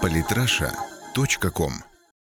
Политраша.ком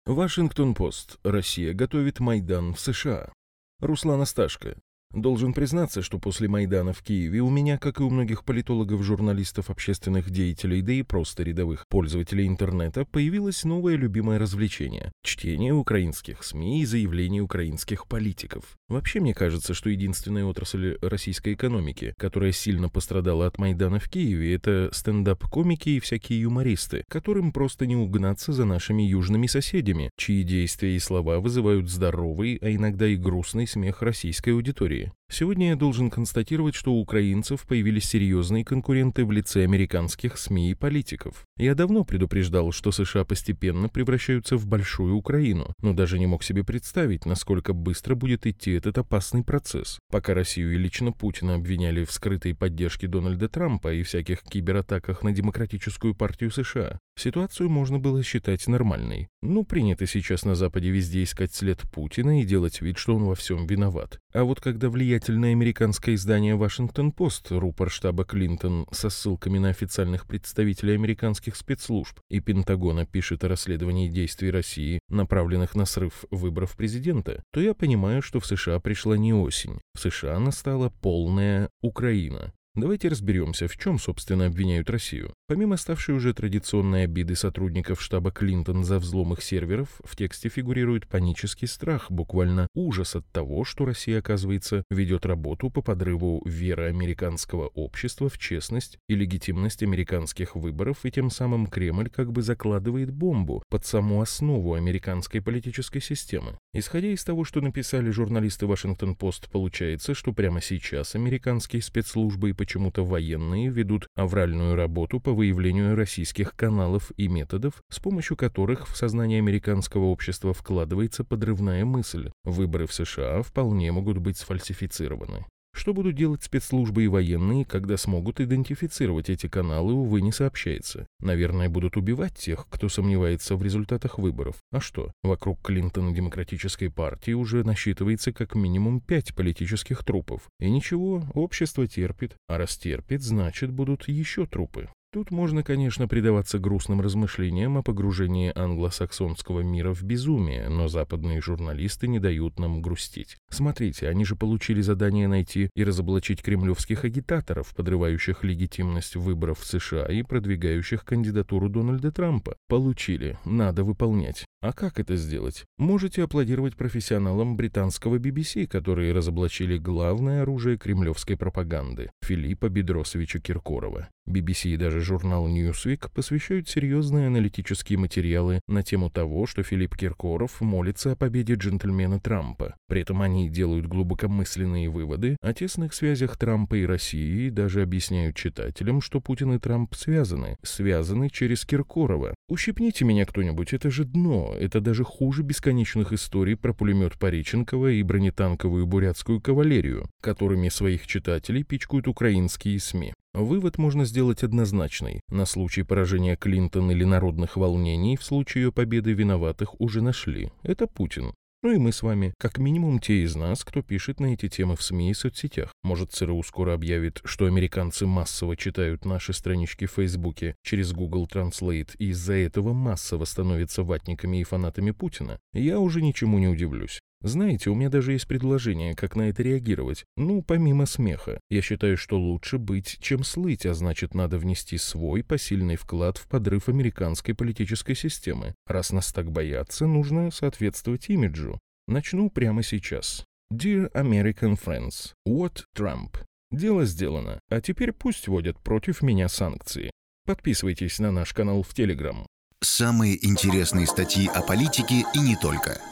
Вашингтон-Пост. Россия готовит Майдан в США. Руслан Асташко. Должен признаться, что после Майдана в Киеве у меня, как и у многих политологов, журналистов, общественных деятелей, да и просто рядовых пользователей интернета, появилось новое любимое развлечение – чтение украинских СМИ и заявлений украинских политиков. Вообще, мне кажется, что единственная отрасль российской экономики, которая сильно пострадала от Майдана в Киеве, это стендап-комики и всякие юмористы, которым просто не угнаться за нашими южными соседями, чьи действия и слова вызывают здоровый, а иногда и грустный смех российской аудитории истории. Сегодня я должен констатировать, что у украинцев появились серьезные конкуренты в лице американских СМИ и политиков. Я давно предупреждал, что США постепенно превращаются в большую Украину, но даже не мог себе представить, насколько быстро будет идти этот опасный процесс. Пока Россию и лично Путина обвиняли в скрытой поддержке Дональда Трампа и всяких кибератаках на Демократическую партию США, ситуацию можно было считать нормальной. Ну, принято сейчас на Западе везде искать след Путина и делать вид, что он во всем виноват. А вот когда влиятельное американское издание «Вашингтон-Пост» рупор штаба Клинтон со ссылками на официальных представителей американских спецслужб и Пентагона пишет о расследовании действий России, направленных на срыв выборов президента, то я понимаю, что в США пришла не осень. В США настала полная Украина. Давайте разберемся, в чем, собственно, обвиняют Россию. Помимо ставшей уже традиционной обиды сотрудников штаба Клинтон за взлом их серверов, в тексте фигурирует панический страх, буквально ужас от того, что Россия, оказывается, ведет работу по подрыву веры американского общества в честность и легитимность американских выборов, и тем самым Кремль как бы закладывает бомбу под саму основу американской политической системы. Исходя из того, что написали журналисты Вашингтон-Пост, получается, что прямо сейчас американские спецслужбы и почему-то военные ведут авральную работу по выявлению российских каналов и методов, с помощью которых в сознание американского общества вкладывается подрывная мысль. Выборы в США вполне могут быть сфальсифицированы. Что будут делать спецслужбы и военные, когда смогут идентифицировать эти каналы, увы, не сообщается. Наверное, будут убивать тех, кто сомневается в результатах выборов. А что? Вокруг Клинтона Демократической партии уже насчитывается как минимум пять политических трупов. И ничего, общество терпит. А раз терпит, значит будут еще трупы. Тут можно, конечно, предаваться грустным размышлениям о погружении англосаксонского мира в безумие, но западные журналисты не дают нам грустить. Смотрите, они же получили задание найти и разоблачить кремлевских агитаторов, подрывающих легитимность выборов в США и продвигающих кандидатуру Дональда Трампа. Получили, надо выполнять. А как это сделать? Можете аплодировать профессионалам британского BBC, которые разоблачили главное оружие кремлевской пропаганды – Филиппа Бедросовича Киркорова. BBC и даже журнал Newsweek посвящают серьезные аналитические материалы на тему того, что Филипп Киркоров молится о победе джентльмена Трампа. При этом они делают глубокомысленные выводы о тесных связях Трампа и России и даже объясняют читателям, что Путин и Трамп связаны, связаны через Киркорова. Ущипните меня кто-нибудь, это же дно, это даже хуже бесконечных историй про пулемет Пореченкова и бронетанковую бурятскую кавалерию, которыми своих читателей пичкают украинские СМИ. Вывод можно сделать однозначный. На случай поражения Клинтон или народных волнений в случае ее победы виноватых уже нашли. Это Путин. Ну и мы с вами, как минимум те из нас, кто пишет на эти темы в СМИ и соцсетях. Может, ЦРУ скоро объявит, что американцы массово читают наши странички в Фейсбуке через Google Translate и из-за этого массово становятся ватниками и фанатами Путина. Я уже ничему не удивлюсь. Знаете, у меня даже есть предложение, как на это реагировать. Ну, помимо смеха. Я считаю, что лучше быть, чем слыть, а значит, надо внести свой посильный вклад в подрыв американской политической системы. Раз нас так боятся, нужно соответствовать имиджу. Начну прямо сейчас. Dear American Friends, what Trump? Дело сделано, а теперь пусть вводят против меня санкции. Подписывайтесь на наш канал в Телеграм. Самые интересные статьи о политике и не только –